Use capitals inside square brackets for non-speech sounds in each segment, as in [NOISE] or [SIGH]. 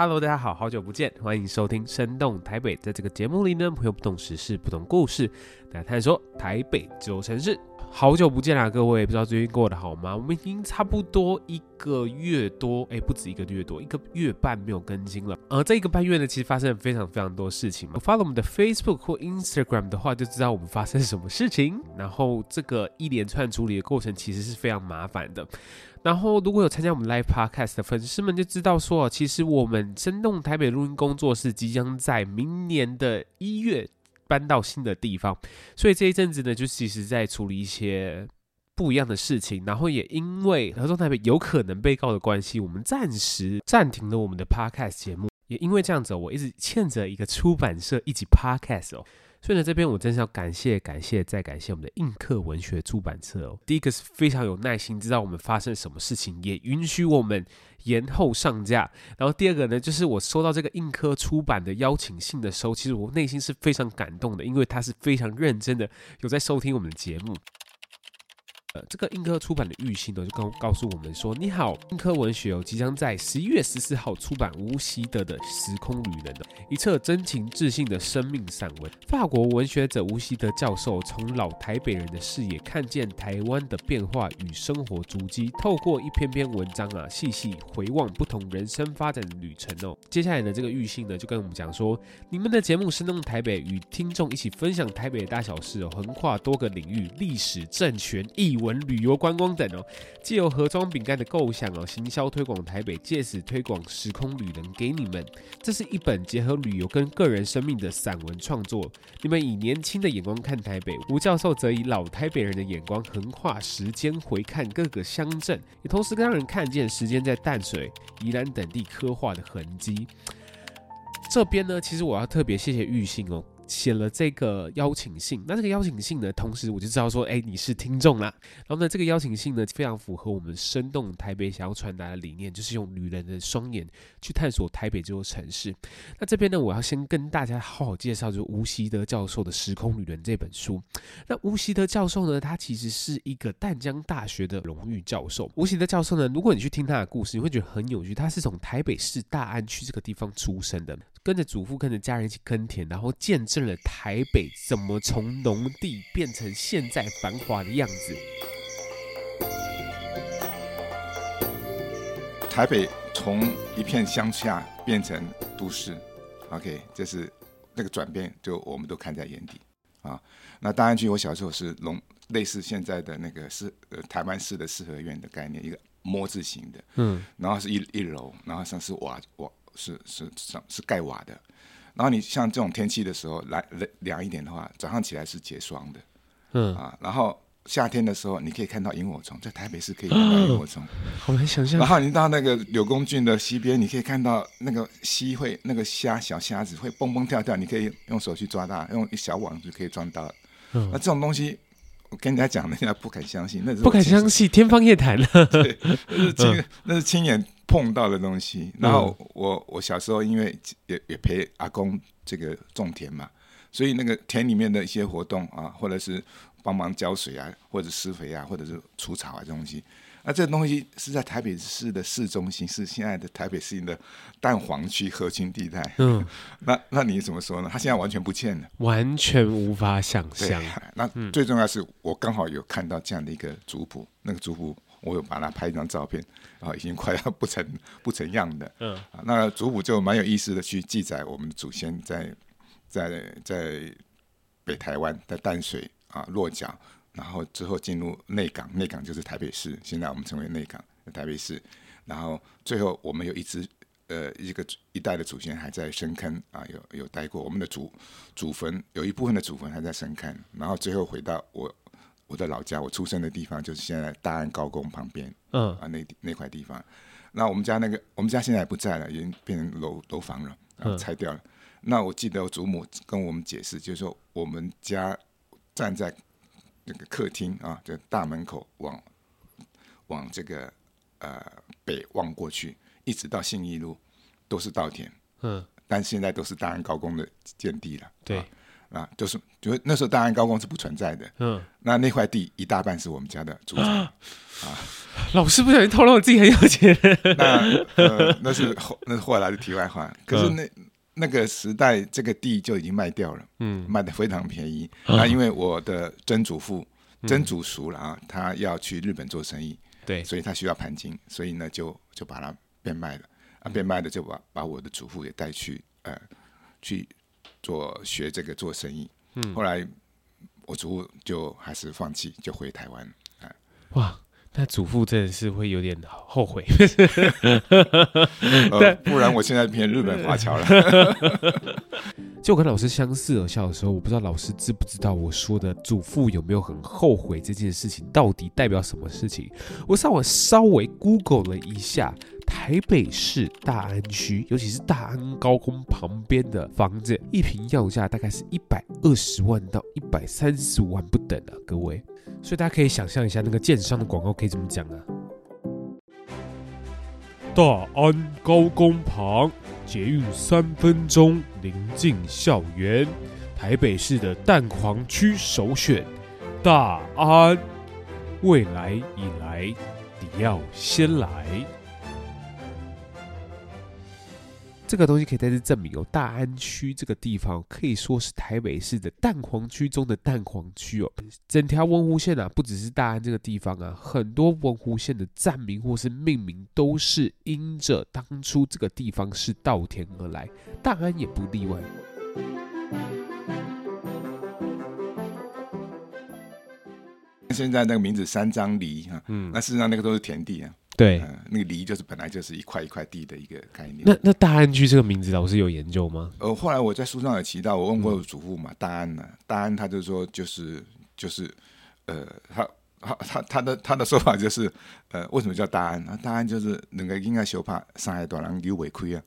Hello，大家好，好久不见，欢迎收听《生动台北》。在这个节目里呢，朋友不懂时事、不懂故事来探索台北这座城市。好久不见啦，各位，不知道最近过得好吗？我们已经差不多一个月多，哎，不止一个月多，一个月半没有更新了。而这一个半月呢，其实发生了非常非常多事情嘛。follow 我们的 Facebook 或 Instagram 的话，就知道我们发生什么事情。然后这个一连串处理的过程，其实是非常麻烦的。然后，如果有参加我们 Live Podcast 的粉丝们就知道说，其实我们生动台北录音工作室即将在明年的一月搬到新的地方，所以这一阵子呢，就其实在处理一些不一样的事情。然后也因为声动台北有可能被告的关系，我们暂时暂停了我们的 Podcast 节目。也因为这样子，我一直欠着一个出版社一起 Podcast 哦。所以呢，这边我真是要感谢、感谢再感谢我们的映客文学出版社哦。第一个是非常有耐心，知道我们发生什么事情，也允许我们延后上架。然后第二个呢，就是我收到这个映客出版的邀请信的时候，其实我内心是非常感动的，因为他是非常认真的有在收听我们的节目。呃，这个印刻出版的玉信呢，就告告诉我们说：“你好，印刻文学哦，即将在十一月十四号出版吴锡德的《时空旅人》的一册真情至性的生命散文。法国文学者吴锡德教授从老台北人的视野看见台湾的变化与生活足迹，透过一篇篇文章啊，细细回望不同人生发展的旅程哦。接下来呢，这个玉信呢，就跟我们讲说，你们的节目生动台北，与听众一起分享台北的大小事哦，横跨多个领域，历史、政权、艺。文旅游观光等哦，借由盒装饼干的构想哦，行销推广台北，借此推广时空旅人给你们。这是一本结合旅游跟个人生命的散文创作。你们以年轻的眼光看台北，吴教授则以老台北人的眼光横跨时间回看各个乡镇，也同时让人看见时间在淡水、宜兰等地刻画的痕迹。这边呢，其实我要特别谢谢玉信哦。写了这个邀请信，那这个邀请信呢，同时我就知道说，哎，你是听众啦。然后呢，这个邀请信呢，非常符合我们生动台北想要传达的理念，就是用旅人的双眼去探索台北这座城市。那这边呢，我要先跟大家好好介绍，就是吴锡德教授的《时空旅人》这本书。那吴锡德教授呢，他其实是一个淡江大学的荣誉教授。吴锡德教授呢，如果你去听他的故事，你会觉得很有趣。他是从台北市大安区这个地方出生的。跟着祖父，跟着家人一起耕田，然后见证了台北怎么从农地变成现在繁华的样子。台北从一片乡下变成都市，OK，这是那个转变，就我们都看在眼底啊。那大安区，我小时候是农，类似现在的那个是呃台湾市的四合院的概念，一个“摸”字形的，嗯，然后是一一楼，然后上是瓦瓦。是是上是盖瓦的，然后你像这种天气的时候来凉一点的话，早上起来是结霜的，嗯啊，然后夏天的时候你可以看到萤火虫，在台北市可以看到萤火虫，[LAUGHS] 好难想象。然后你到那个柳公郡的溪边，你可以看到那个溪会那个虾小虾子会蹦蹦跳跳，你可以用手去抓它，用一小网就可以抓到。嗯，那这种东西我跟人家讲，人家不敢相信，那是不敢相信，天方夜谭了。[LAUGHS] 对，那是亲，那是亲眼。碰到的东西，然后我我小时候因为也也陪阿公这个种田嘛，所以那个田里面的一些活动啊，或者是帮忙浇水啊，或者施肥啊，或者是除草啊这东西，那这个东西是在台北市的市中心，是现在的台北市的蛋黄区核心地带。嗯，[LAUGHS] 那那你怎么说呢？他现在完全不见了，完全无法想象。那最重要是我刚好有看到这样的一个族谱，那个族谱。我有把它拍一张照片，啊，已经快要不成不成样的。嗯，啊，那族谱就蛮有意思的，去记载我们的祖先在在在北台湾在淡水啊落脚，然后之后进入内港，内港就是台北市，现在我们称为内港台北市。然后最后我们有一支呃一个一代的祖先还在深坑啊，有有待过，我们的祖祖坟有一部分的祖坟还在深坑，然后最后回到我。我的老家，我出生的地方就是现在大安高工旁边，嗯啊，那那块地方，那我们家那个，我们家现在不在了，已经变成楼楼房了，然后拆掉了。嗯、那我记得我祖母跟我们解释，就是说我们家站在那个客厅啊，就大门口往往这个呃北望过去，一直到信义路都是稻田。嗯，但现在都是大安高工的建地了。对。啊，就是，就那时候大安高工是不存在的。嗯，那那块地一大半是我们家的祖产。啊，[LAUGHS] 老师不小心透露自己很有钱。[LAUGHS] 那呃，那是后那是后来的题外话。可是那、嗯、那个时代，这个地就已经卖掉了。嗯，卖的非常便宜。那、嗯、因为我的曾祖父、曾祖叔了啊，他要去日本做生意，对，所以他需要盘金，所以呢就就把它变卖了。啊，变卖了就把把我的祖父也带去呃去。做学这个做生意，嗯，后来我祖父就还是放弃，就回台湾。啊，哇，那祖父真的是会有点后悔，[LAUGHS] 呃，不然我现在变日本华侨了。[LAUGHS] 就我跟老师相视而笑的时候，我不知道老师知不知道我说的祖父有没有很后悔这件事情，到底代表什么事情？我上网稍微 Google 了一下。台北市大安区，尤其是大安高工旁边的房子，一平要价大概是一百二十万到一百三十五万不等啊，各位。所以大家可以想象一下，那个建商的广告可以怎么讲啊？大安高工旁，捷运三分钟，临近校园，台北市的蛋黄区首选，大安，未来以来，你要先来。这个东西可以再次证明哦，大安区这个地方可以说是台北市的蛋黄区中的蛋黄区哦。整条文湖线啊，不只是大安这个地方啊，很多文湖线的站名或是命名都是因着当初这个地方是稻田而来，大安也不例外。现在那个名字三张犁哈，嗯，那事实上那个都是田地啊。对、呃，那个犁就是本来就是一块一块地的一个概念。那那大安区这个名字老师有研究吗？呃，后来我在书上有提到，我问过我祖父嘛，嗯、大安呢，大安他就说就是就是，呃，他他他他的他的说法就是，呃，为什么叫大安？那大安就是那个应该修怕上海短廊有违规啊，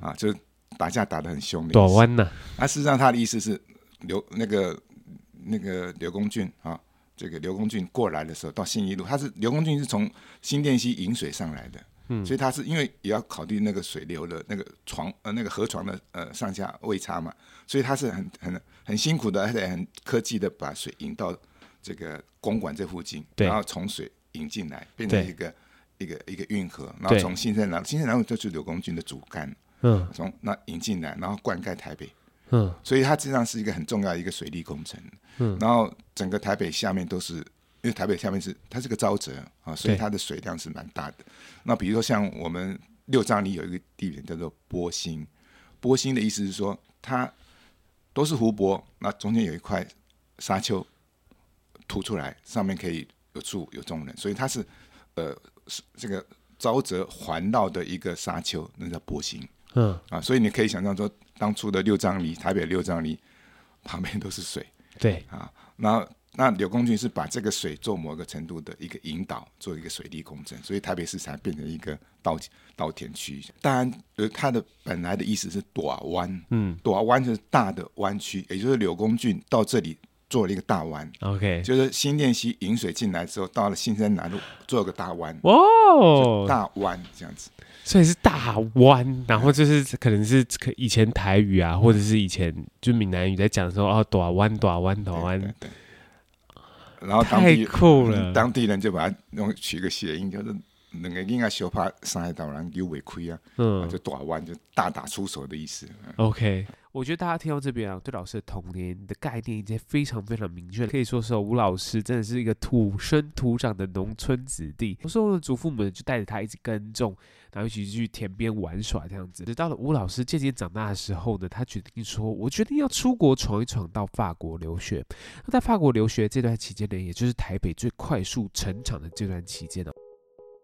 啊，就是打架打得很凶的。短弯呢？那事实上他的意思是刘那个那个刘公俊啊。这个刘公俊过来的时候，到信义路，他是刘公俊是从新店溪引水上来的，嗯，所以他是因为也要考虑那个水流的那个床呃那个河床的呃上下位差嘛，所以他是很很很辛苦的，而且很科技的把水引到这个公馆这附近，然后从水引进来，变成一个一个一个运河，然后从新生南，新生南路就是刘公俊的主干，嗯，从那引进来，然后灌溉台北。嗯，所以它实际上是一个很重要的一个水利工程。嗯，然后整个台北下面都是，因为台北下面是它是个沼泽啊，所以它的水量是蛮大的。那比如说像我们六张里有一个地点叫做波心，波心的意思是说它都是湖泊，那中间有一块沙丘凸出来，上面可以有住有种人，所以它是呃这个沼泽环绕的一个沙丘，那叫波心。嗯啊，所以你可以想象说。当初的六张犁，台北六张犁旁边都是水，对。啊，那那柳公俊是把这个水做某个程度的一个引导，做一个水利工程，所以台北市才变成一个稻稻田区。当然，呃，它的本来的意思是大湾，嗯，大湾就是大的湾区，也就是柳公俊到这里做了一个大弯，OK，就是新店溪引水进来之后，到了新生南路做了个大弯，哦，大弯这样子。所以是大弯，然后就是可能是可以前台语啊，或者是以前就闽南语在讲的时候哦，大弯大弯。大弯，然后太酷了，当地人就把它用取个谐音，就是两个应该小怕上海岛人有违规啊，嗯，就大弯就大打出手的意思。OK。我觉得大家听到这边啊，对老师的童年的概念已经非常非常明确了。可以说是吴老师真的是一个土生土长的农村子弟。有时候祖父母就带着他一直耕种，然后一起去田边玩耍这样子。直到了吴老师渐渐长大的时候呢，他决定说：“我决定要出国闯一闯，到法国留学。”那在法国留学这段期间呢，也就是台北最快速成长的这段期间呢。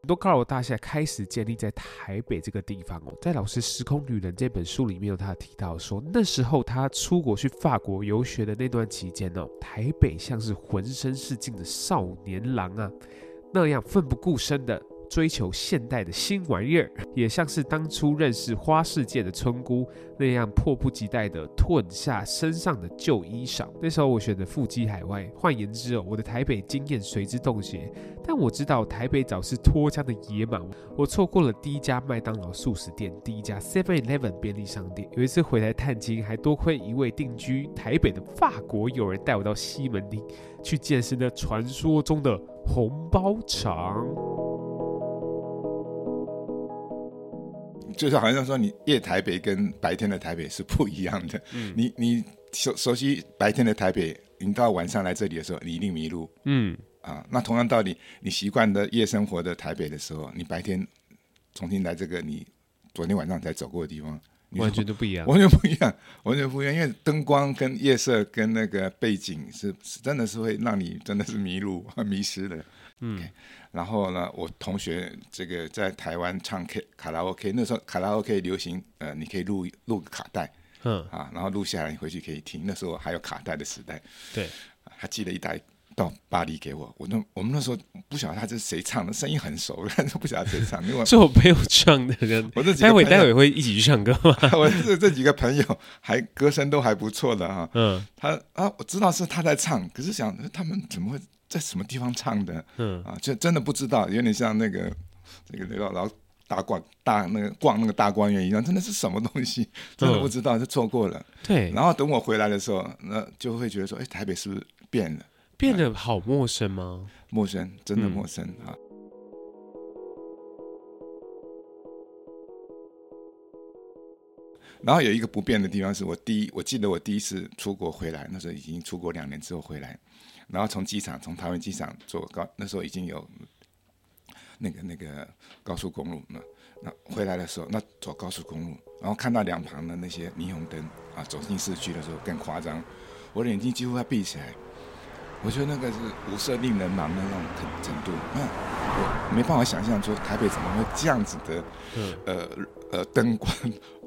多高楼大厦开始建立在台北这个地方哦，在老师《时空旅人》这本书里面有他提到说，那时候他出国去法国游学的那段期间哦，台北像是浑身是劲的少年郎啊，那样奋不顾身的追求现代的新玩意儿，[LAUGHS] 也像是当初认识花世界的村姑那样迫不及待地褪下身上的旧衣裳。那时候我选择赴机海外，换言之哦，我的台北经验随之冻结。但我知道台北早是脱缰的野马，我错过了第一家麦当劳速食店，第一家 Seven Eleven 便利商店。有一次回来探亲，还多亏一位定居台北的法国友人带我到西门町去见识那传说中的红包场。就是好像说，你夜台北跟白天的台北是不一样的。嗯，你你熟熟悉白天的台北，你到晚上来这里的时候，你一定迷路。嗯，啊，那同样道理，你习惯的夜生活的台北的时候，你白天重新来这个你昨天晚上才走过的地方，完全都不一样，完全不一样，[LAUGHS] 完全不一样。因为灯光跟夜色跟那个背景是，是真的是会让你真的是迷路、[LAUGHS] 迷失的。嗯。Okay. 然后呢，我同学这个在台湾唱 K 卡拉 OK，那时候卡拉 OK 流行，呃，你可以录录个卡带，嗯啊，然后录下来你回去可以听。那时候还有卡带的时代，对，还记了一袋到巴黎给我。我那我们那时候不晓得他这是谁唱的，声音很熟，[LAUGHS] 但是不晓得谁唱。因为是我朋友唱的人，我这待会待会会一起去唱歌吗？[LAUGHS] 我这这几个朋友还歌声都还不错的哈。嗯，他啊，我知道是他在唱，可是想他们怎么会？在什么地方唱的？嗯啊，就真的不知道，有点像那个那个那个老大逛大那个逛那个大观园一样，真的是什么东西，真的不知道，就错过了。对，然后等我回来的时候，那就会觉得说，哎，台北是不是变了？变得好陌生吗？陌生，真的陌生啊。然后有一个不变的地方，是我第一，我记得我第一次出国回来，那时候已经出国两年之后回来。然后从机场，从台湾机场坐高，那时候已经有那个那个高速公路嘛那回来的时候，那走高速公路，然后看到两旁的那些霓虹灯啊，走进市区的时候更夸张，我的眼睛几乎要闭起来。我觉得那个是五色令人盲的那种程度，那我没办法想象说台北怎么会这样子的，嗯、呃呃灯光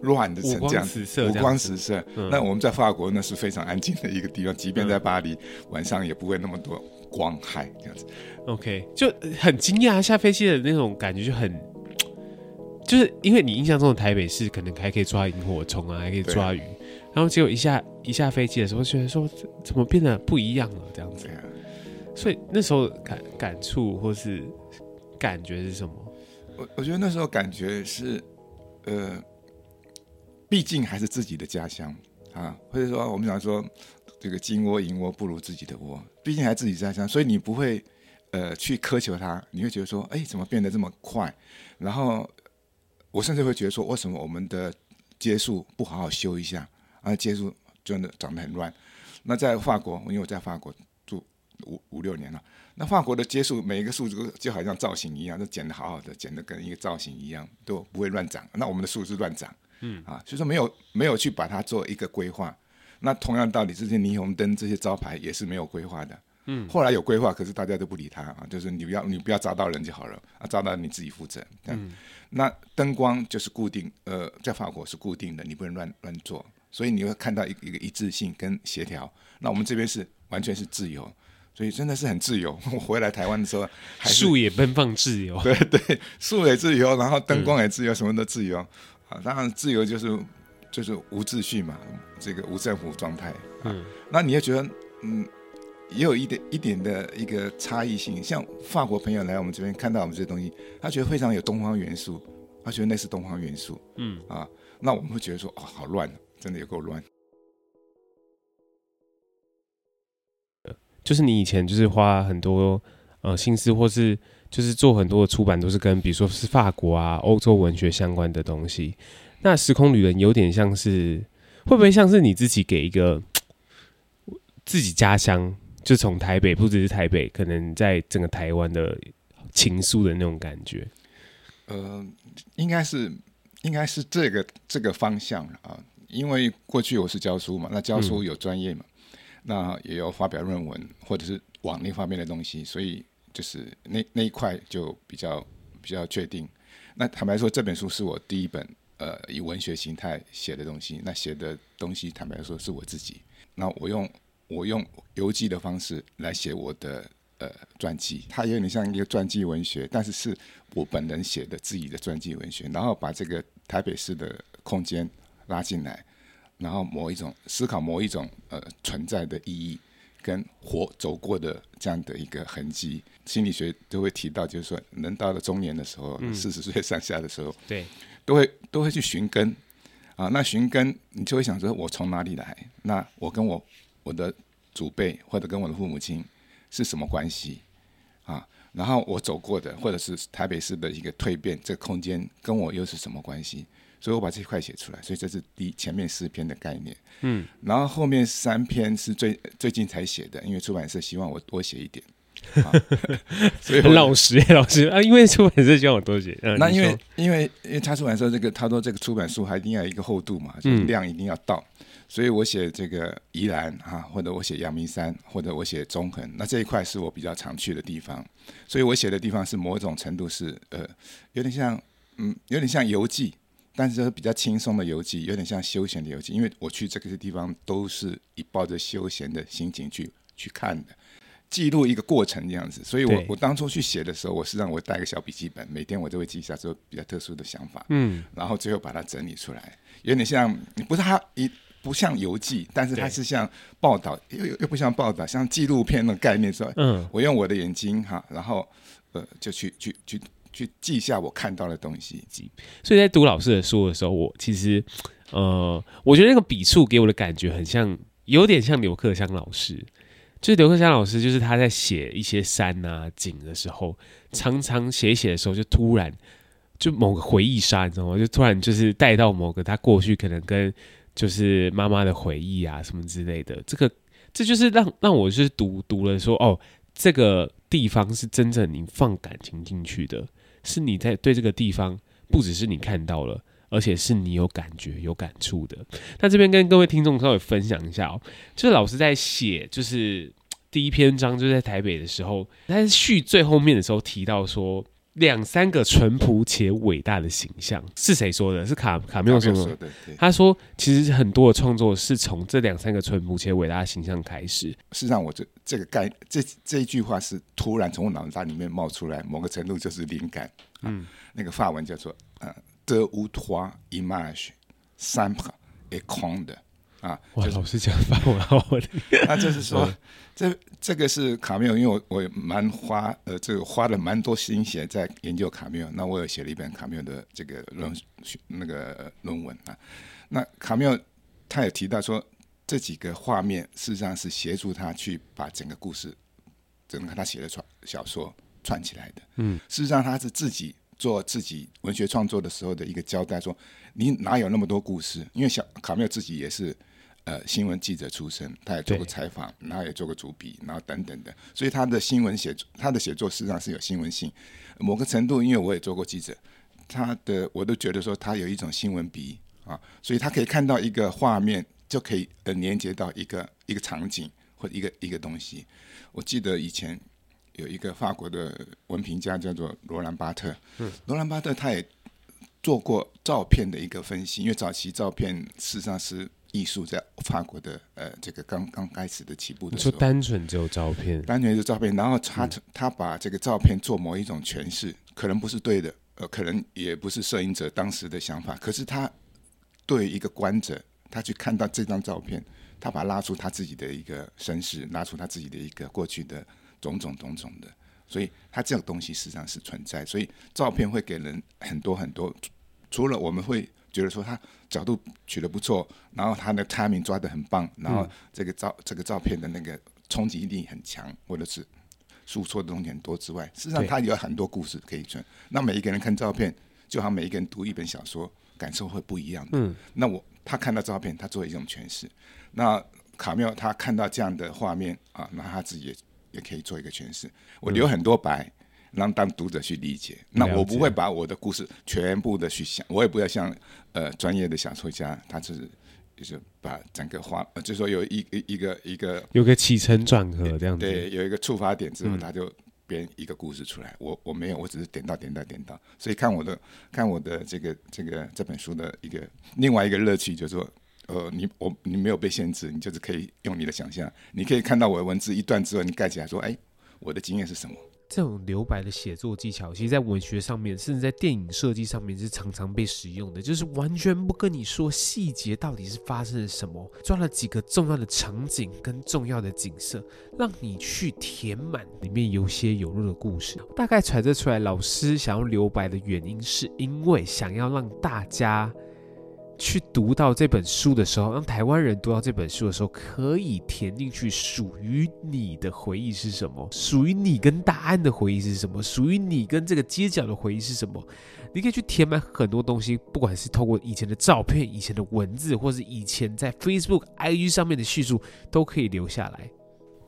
乱的成这样子，五光十色。嗯、那我们在法国那是非常安静的一个地方，即便在巴黎、嗯、晚上也不会那么多光害这样子。OK，就很惊讶，下飞机的那种感觉就很，[TSK] 就是因为你印象中的台北是可能还可以抓萤火虫啊，还可以抓鱼。然后结果一下一下飞机的时候，觉得说怎么变得不一样了这样子，所以那时候感感触或是感觉是什么？我我觉得那时候感觉是，呃，毕竟还是自己的家乡啊，或者说我们讲说这个金窝银窝不如自己的窝，毕竟还是自己家乡，所以你不会呃去苛求它，你会觉得说，哎，怎么变得这么快？然后我甚至会觉得说，为什么我们的街树不好好修一下？啊，街树真的长得很乱。那在法国，因为我在法国住五五六年了，那法国的街树每一个树就就好像造型一样，都剪得好好的，剪得跟一个造型一样，都不会乱长。那我们的树是乱长，嗯啊，所以说没有没有去把它做一个规划。那同样道理，这些霓虹灯这些招牌也是没有规划的，嗯。后来有规划，可是大家都不理他啊，就是你不要你不要砸到人就好了啊，砸到你自己负责。嗯。那灯光就是固定，呃，在法国是固定的，你不能乱乱做。所以你会看到一一个一致性跟协调。那我们这边是完全是自由，所以真的是很自由。[LAUGHS] 我回来台湾的时候，树也奔放自由，[LAUGHS] 对对，树也自由，然后灯光也自由，嗯、什么都自由。啊，当然自由就是就是无秩序嘛，这个无政府状态。嗯，那你也觉得，嗯，也有一点一点的一个差异性。像法国朋友来我们这边看到我们这些东西，他觉得非常有东方元素，他觉得那是东方元素。嗯啊，那我们会觉得说，哦，好乱。真的也够乱，就是你以前就是花很多呃心思，或是就是做很多的出版，都是跟比如说是法国啊、欧洲文学相关的东西。那时空旅人有点像是，会不会像是你自己给一个 [TSK] 自己家乡，就从台北，不只是台北，可能在整个台湾的情愫的那种感觉？呃，应该是应该是这个这个方向啊。因为过去我是教书嘛，那教书有专业嘛，嗯、那也有发表论文或者是往那方面的东西，所以就是那那一块就比较比较确定。那坦白说，这本书是我第一本呃以文学形态写的东西，那写的东西坦白说是我自己。那我用我用游记的方式来写我的呃传记，它有点像一个传记文学，但是是我本人写的自己的传记文学，然后把这个台北市的空间拉进来，然后某一种思考某一种呃存在的意义跟活走过的这样的一个痕迹，心理学都会提到，就是说人到了中年的时候，四十岁上下的时候，对，都会都会去寻根啊，那寻根你就会想说，我从哪里来？那我跟我我的祖辈或者跟我的父母亲是什么关系啊？然后我走过的，或者是台北市的一个蜕变，这个空间跟我又是什么关系？所以我把这一块写出来。所以这是第前面四篇的概念，嗯，然后后面三篇是最最近才写的，因为出版社希望我多写一点，[LAUGHS] 啊、所以很老实老实啊，因为出版社希望我多写。嗯、那因为因为因为他出版社这个，他说这个出版书还一定要一个厚度嘛，就是、量一定要到。嗯所以我写这个宜兰哈，或者我写阳明山，或者我写中横，那这一块是我比较常去的地方。所以我写的地方是某种程度是呃，有点像嗯，有点像游记，但是比较轻松的游记，有点像休闲的游记。因为我去这个地方都是以抱着休闲的心情去去看的，记录一个过程这样子。所以我我当初去写的时候，我是让我带个小笔记本，每天我都会记下这比较特殊的想法，嗯，然后最后把它整理出来，有点像不是它一。不像游记，但是它是像报道，又又不像报道，像纪录片的概念说，嗯，我用我的眼睛哈，然后呃，就去去去去记下我看到的东西。所以在读老师的书的时候，我其实呃，我觉得那个笔触给我的感觉很像，有点像刘克襄老师。就是刘克襄老师，就是他在写一些山啊景的时候，常常写写的时候，就突然就某个回忆杀，你知道吗？就突然就是带到某个他过去可能跟。就是妈妈的回忆啊，什么之类的，这个这就是让让我就是读读了说哦，这个地方是真正你放感情进去的，是你在对这个地方不只是你看到了，而且是你有感觉有感触的。那这边跟各位听众稍微分享一下哦，就是老师在写就是第一篇章就是在台北的时候，但是序最后面的时候提到说。两三个淳朴且伟大的形象是谁说的？是卡卡缪说的。他说，其实很多的创作是从这两三个淳朴且伟大的形象开始。事实上，我这这个概这这一句话是突然从我脑袋里面冒出来，某个程度就是灵感。嗯，那个法文叫做呃，deux ou trois images simples et grandes 啊，哇，老师讲法文好，那 [LAUGHS] 就是说，这这个是卡缪，因为我我蛮花呃，这个花了蛮多心血在研究卡缪，那我有写了一本卡缪的这个论那个论文啊。那卡缪他也提到说，这几个画面事实上是协助他去把整个故事，整个他写的传小说串起来的。嗯，事实上他是自己做自己文学创作的时候的一个交代，说你哪有那么多故事？因为小卡缪自己也是。呃，新闻记者出身，他也做过采访，然后也做过主笔，然后等等的，所以他的新闻写作，他的写作实际上是有新闻性。某个程度，因为我也做过记者，他的我都觉得说他有一种新闻鼻啊，所以他可以看到一个画面，就可以呃连接到一个一个场景或者一个一个东西。我记得以前有一个法国的文评家叫做罗兰巴特，嗯，罗兰巴特他也做过照片的一个分析，因为早期照片事实上是。艺术在法国的呃，这个刚刚开始的起步的时候，就单纯只有照片，单纯是照片。然后他、嗯、他把这个照片做某一种诠释，可能不是对的，呃，可能也不是摄影者当时的想法。可是他对一个观者，他去看到这张照片，他把他拉出他自己的一个身世，拉出他自己的一个过去的种种种种的。所以，他这个东西实际上是存在。所以，照片会给人很多很多，除了我们会。觉得说他角度取得不错，然后他的 timing 抓得很棒，然后这个照这个照片的那个冲击力很强，或者是诉说的东西很多之外，事实际上他有很多故事可以传。那每一个人看照片，就好像每一个人读一本小说，感受会不一样的。嗯，那我他看到照片，他做一种诠释。那卡缪他看到这样的画面啊，那他自己也也可以做一个诠释。我留很多白。嗯让当读者去理解，那我不会把我的故事全部的去想，我也不要像呃专业的小说家，他就是就是把整个画，就是说有一一个一个有个起承转合这样子，对，有一个触发点之后，他就编一个故事出来。嗯、我我没有，我只是点到点到点到，所以看我的看我的这个这个这本书的一个另外一个乐趣，就是说，呃，你我你没有被限制，你就是可以用你的想象，你可以看到我的文字一段之后，你盖起来说，哎。我的经验是什么。这种留白的写作技巧，其实，在文学上面，甚至在电影设计上面，是常常被使用的。就是完全不跟你说细节到底是发生了什么，抓了几个重要的场景跟重要的景色，让你去填满里面有些有肉的故事。大概揣测出来，老师想要留白的原因，是因为想要让大家。去读到这本书的时候，让台湾人读到这本书的时候，可以填进去属于你的回忆是什么？属于你跟大安的回忆是什么？属于你跟这个街角的回忆是什么？你可以去填满很多东西，不管是透过以前的照片、以前的文字，或是以前在 Facebook、IG 上面的叙述，都可以留下来。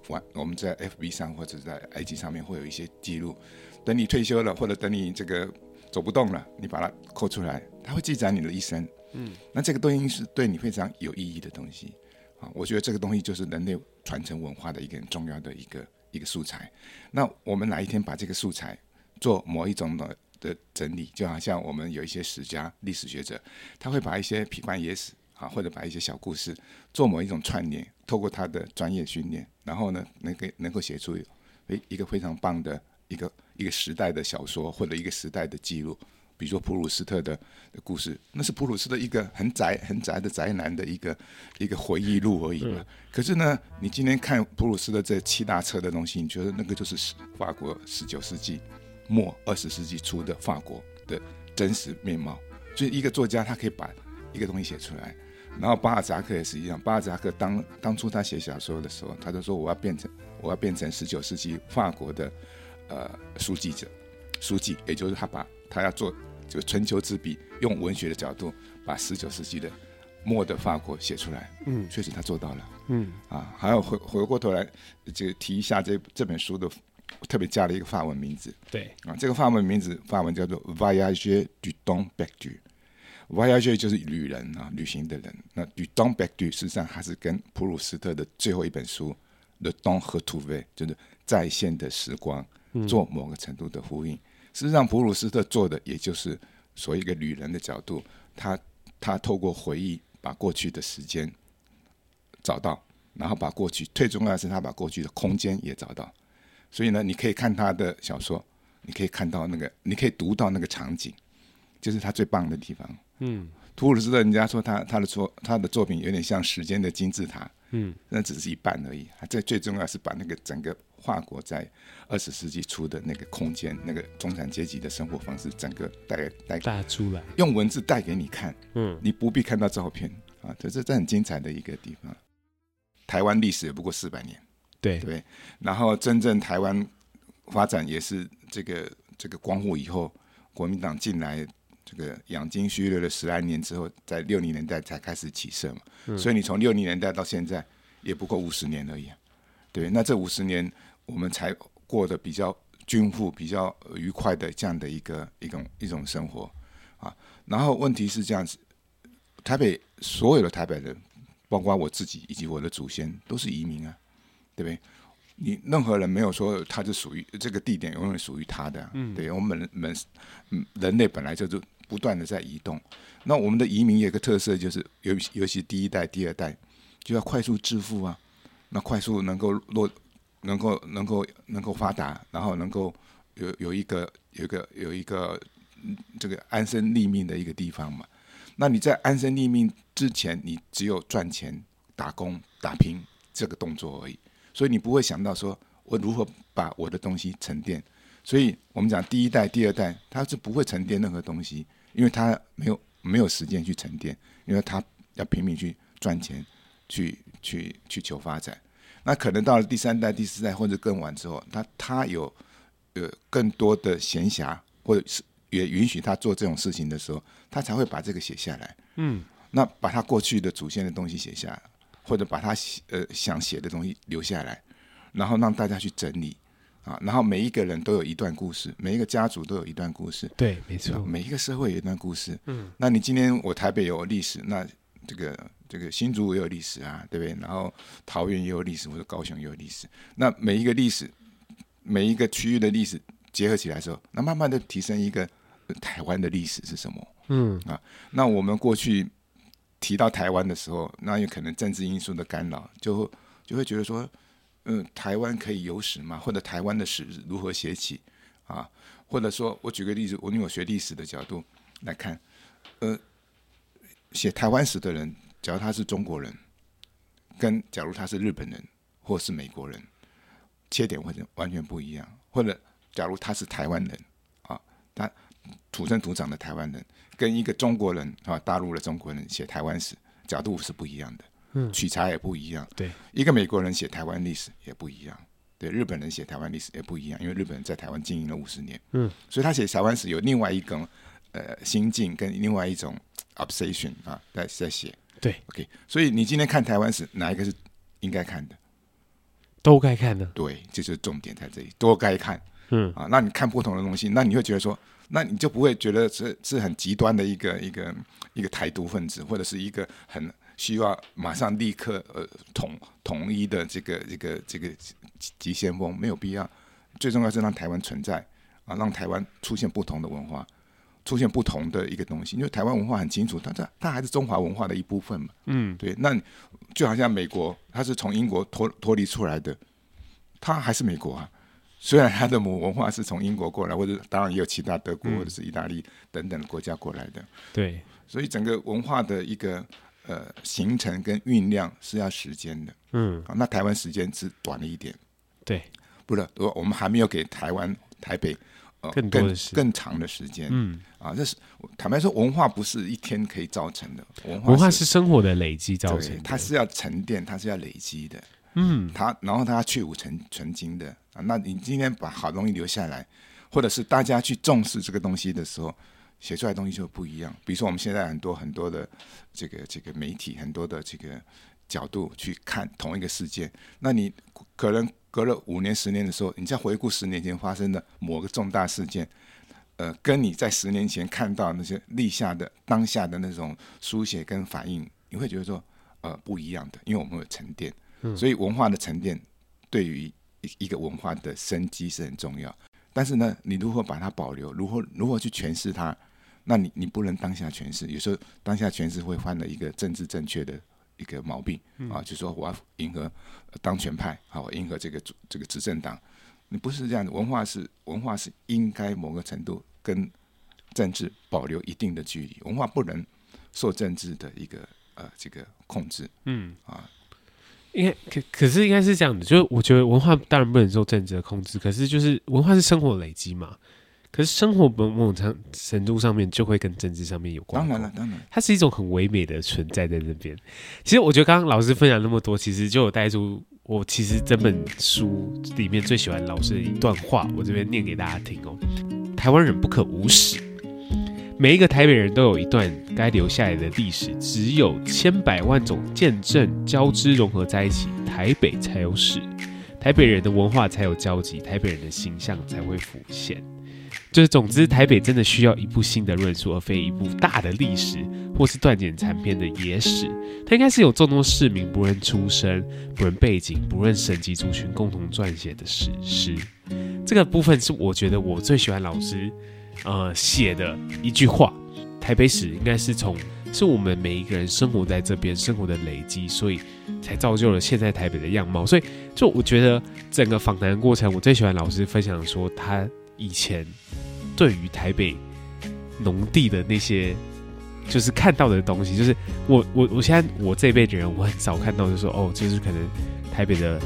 我我们在 FB 上或者在 IG 上面会有一些记录，等你退休了，或者等你这个走不动了，你把它抠出来，它会记载你的一生。嗯，那这个东西是对你非常有意义的东西啊！我觉得这个东西就是人类传承文化的一个很重要的一个一个素材。那我们哪一天把这个素材做某一种的的整理，就好像我们有一些史家、历史学者，他会把一些痞官野史啊，或者把一些小故事做某一种串联，透过他的专业训练，然后呢，能给能够写出诶一个非常棒的一个一个时代的小说，或者一个时代的记录。比如说普鲁斯特的故事，那是普鲁斯特一个很宅、很宅的宅男的一个一个回忆录而已嘛。可是呢，你今天看普鲁斯特这七大册的东西，你觉得那个就是法国十九世纪末二十世纪初的法国的真实面貌。所以一个作家他可以把一个东西写出来，然后巴尔扎克也是一样。巴尔扎克当当初他写小说的时候，他就说我要变成我要变成十九世纪法国的呃书记者，书记，也就是他把他要做。就春秋之笔，用文学的角度把十九世纪的末的法国写出来。嗯，确实他做到了。嗯，啊，还有回回过头来，就提一下这这本书的，特别加了一个法文名字。对，啊，这个法文名字法文叫做 Voyageurs du temps perdu。Voyageurs 就是旅人啊，旅行的人。那 du temps perdu 实际上还是跟普鲁斯特的最后一本书 Le temps retrouvé 就是在线的时光，做某个程度的呼应。嗯事实上，普鲁斯特做的也就是所谓一个女人的角度，他他透过回忆把过去的时间找到，然后把过去最重要的是他把过去的空间也找到。所以呢，你可以看他的小说，你可以看到那个，你可以读到那个场景，就是他最棒的地方。嗯，普鲁斯特人家说他他的作他的作品有点像时间的金字塔。嗯，那只是一半而已。这最重要是把那个整个法国在二十世纪初的那个空间，那个中产阶级的生活方式，整个带带带出来，用文字带给你看。嗯，你不必看到照片啊，这这这很精彩的一个地方。台湾历史也不过四百年，对对。然后真正台湾发展也是这个这个光复以后，国民党进来。这个养精蓄锐了十来年之后，在六零年代才开始起色嘛，嗯、所以你从六零年代到现在也不过五十年而已，啊，对，那这五十年我们才过得比较均富、比较愉快的这样的一个一种一种生活啊。然后问题是这样子，台北所有的台北人，包括我自己以及我的祖先，都是移民啊，对不对？你任何人没有说他是属于这个地点永远属于他的，啊，嗯，对，我们人嗯人类本来就是。不断的在移动，那我们的移民有一个特色，就是尤尤其第一代、第二代就要快速致富啊，那快速能够落，能够能够能够发达，然后能够有有一个有一个有一个这个安身立命的一个地方嘛。那你在安身立命之前，你只有赚钱、打工、打拼这个动作而已，所以你不会想到说我如何把我的东西沉淀。所以我们讲第一代、第二代，他是不会沉淀任何东西。因为他没有没有时间去沉淀，因为他要拼命去赚钱，去去去求发展。那可能到了第三代、第四代或者更晚之后，他他有呃更多的闲暇，或者是也允许他做这种事情的时候，他才会把这个写下来。嗯，那把他过去的祖先的东西写下来，或者把他呃想写的东西留下来，然后让大家去整理。啊，然后每一个人都有一段故事，每一个家族都有一段故事。对，没错。每一个社会有一段故事。嗯，那你今天我台北有历史，那这个这个新竹也有历史啊，对不对？然后桃园也有历史，或者高雄也有历史。那每一个历史，每一个区域的历史结合起来的时候，那慢慢的提升一个台湾的历史是什么？嗯啊，那我们过去提到台湾的时候，那有可能政治因素的干扰，就就会觉得说。嗯、台湾可以有史吗？或者台湾的史如何写起啊？或者说我举个例子，我用我学历史的角度来看，呃，写台湾史的人，假如他是中国人，跟假如他是日本人或是美国人，切点会完全不一样。或者假如他是台湾人啊，他土生土长的台湾人，跟一个中国人啊，大陆的中国人写台湾史角度是不一样的，嗯，取材也不一样。对，一个美国人写台湾历史也不一样。对，日本人写台湾历史也不一样，因为日本人在台湾经营了五十年，嗯，所以他写台湾史有另外一种呃心境跟另外一种 [TSK] obsession 啊，在在写。对，OK，所以你今天看台湾史，哪一个是应该看的？都该看的。对，这就是重点在这里，都该看。嗯啊，那你看不同的东西，那你会觉得说，那你就不会觉得是是很极端的一个一个一个台独分子，或者是一个很。需要马上立刻呃统统一的这个这个这个急先锋没有必要，最重要是让台湾存在啊，让台湾出现不同的文化，出现不同的一个东西，因为台湾文化很清楚，它它它还是中华文化的一部分嘛。嗯，对，那就好像美国，它是从英国脱脱离出来的，它还是美国啊，虽然它的母文化是从英国过来，或者当然也有其他德国或者是意大利等等的国家过来的。对，所以整个文化的一个。呃，形成跟酝酿是要时间的，嗯，那台湾时间是短了一点，对，不是，我我们还没有给台湾台北呃更多的时更更长的时间，嗯，啊，这是坦白说，文化不是一天可以造成的，文化文化是生活的累积造成的，它是要沉淀，它是要累积的，嗯，它然后它去芜存存精的。啊，那你今天把好东西留下来，或者是大家去重视这个东西的时候。写出来的东西就不一样。比如说，我们现在很多很多的这个这个媒体，很多的这个角度去看同一个事件，那你可能隔了五年、十年的时候，你再回顾十年前发生的某个重大事件，呃，跟你在十年前看到那些立下的当下的那种书写跟反应，你会觉得说，呃，不一样的，因为我们有沉淀。所以文化的沉淀对于一一个文化的生机是很重要。但是呢，你如何把它保留，如何如何去诠释它？那你你不能当下诠释，有时候当下诠释会犯了一个政治正确的一个毛病、嗯、啊，就是说我要迎合当权派，好，我迎合这个这个执政党，你不是这样的。文化是文化是应该某个程度跟政治保留一定的距离，文化不能受政治的一个呃这个控制。嗯啊，应该可可是应该是这样的，就是我觉得文化当然不能受政治的控制，可是就是文化是生活累积嘛。可是生活某某种程度上面就会跟政治上面有关。当然了，当然，它是一种很唯美的存在在那边。其实我觉得刚刚老师分享那么多，其实就有带出我其实这本书里面最喜欢老师的一段话，我这边念给大家听哦。台湾人不可无史，每一个台北人都有一段该留下来的历史，只有千百万种见证交织融合在一起，台北才有史，台北人的文化才有交集，台北人的形象才会浮现。就是，总之，台北真的需要一部新的论述，而非一部大的历史，或是断简残篇的野史。它应该是有众多市民不论出身、不论背景、不论省级族群共同撰写的史诗。这个部分是我觉得我最喜欢老师呃写的一句话：台北史应该是从是我们每一个人生活在这边生活的累积，所以才造就了现在台北的样貌。所以，就我觉得整个访谈过程，我最喜欢老师分享说他。以前对于台北农地的那些，就是看到的东西，就是我我我现在我这辈的人，我很少看到，就说哦，就是可能台北的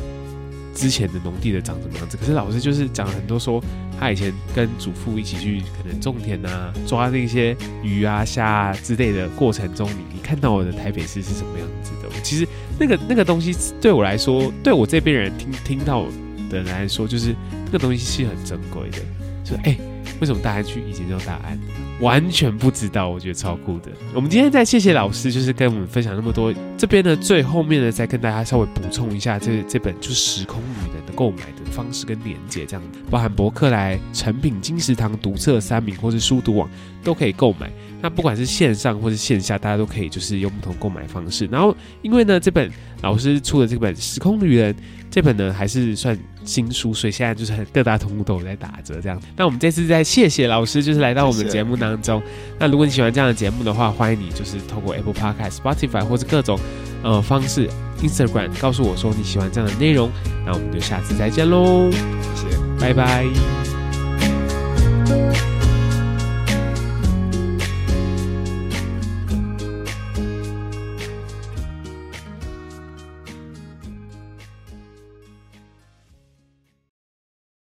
之前的农地的长什么样子。可是老师就是讲了很多，说他以前跟祖父一起去可能种田啊，抓那些鱼啊、虾啊之类的过程中，你你看到我的台北市是什么样子的？其实那个那个东西对我来说，对我这边人听听到的人来说，就是那个东西是很珍贵的。说哎，为什么大安区以前叫大安？完全不知道，我觉得超酷的。我们今天再谢谢老师，就是跟我们分享那么多。这边呢，最后面呢，再跟大家稍微补充一下，这这本就是《时空旅人》的购买的方式跟连接，这样包含博客来、成品、金石堂、读册三民或是书读网都可以购买。那不管是线上或是线下，大家都可以就是用不同购买方式。然后，因为呢，这本老师出的这本《时空旅人》这本呢还是算新书，所以现在就是各大通路都有在打折这样。那我们这次再谢谢老师，就是来到我们节目当中。谢谢。那如果你喜欢这样的节目的话，欢迎你就是透过 Apple Podcast、Spotify 或者各种呃方式，Instagram 告诉我说你喜欢这样的内容。那我们就下次再见喽，谢谢，拜拜。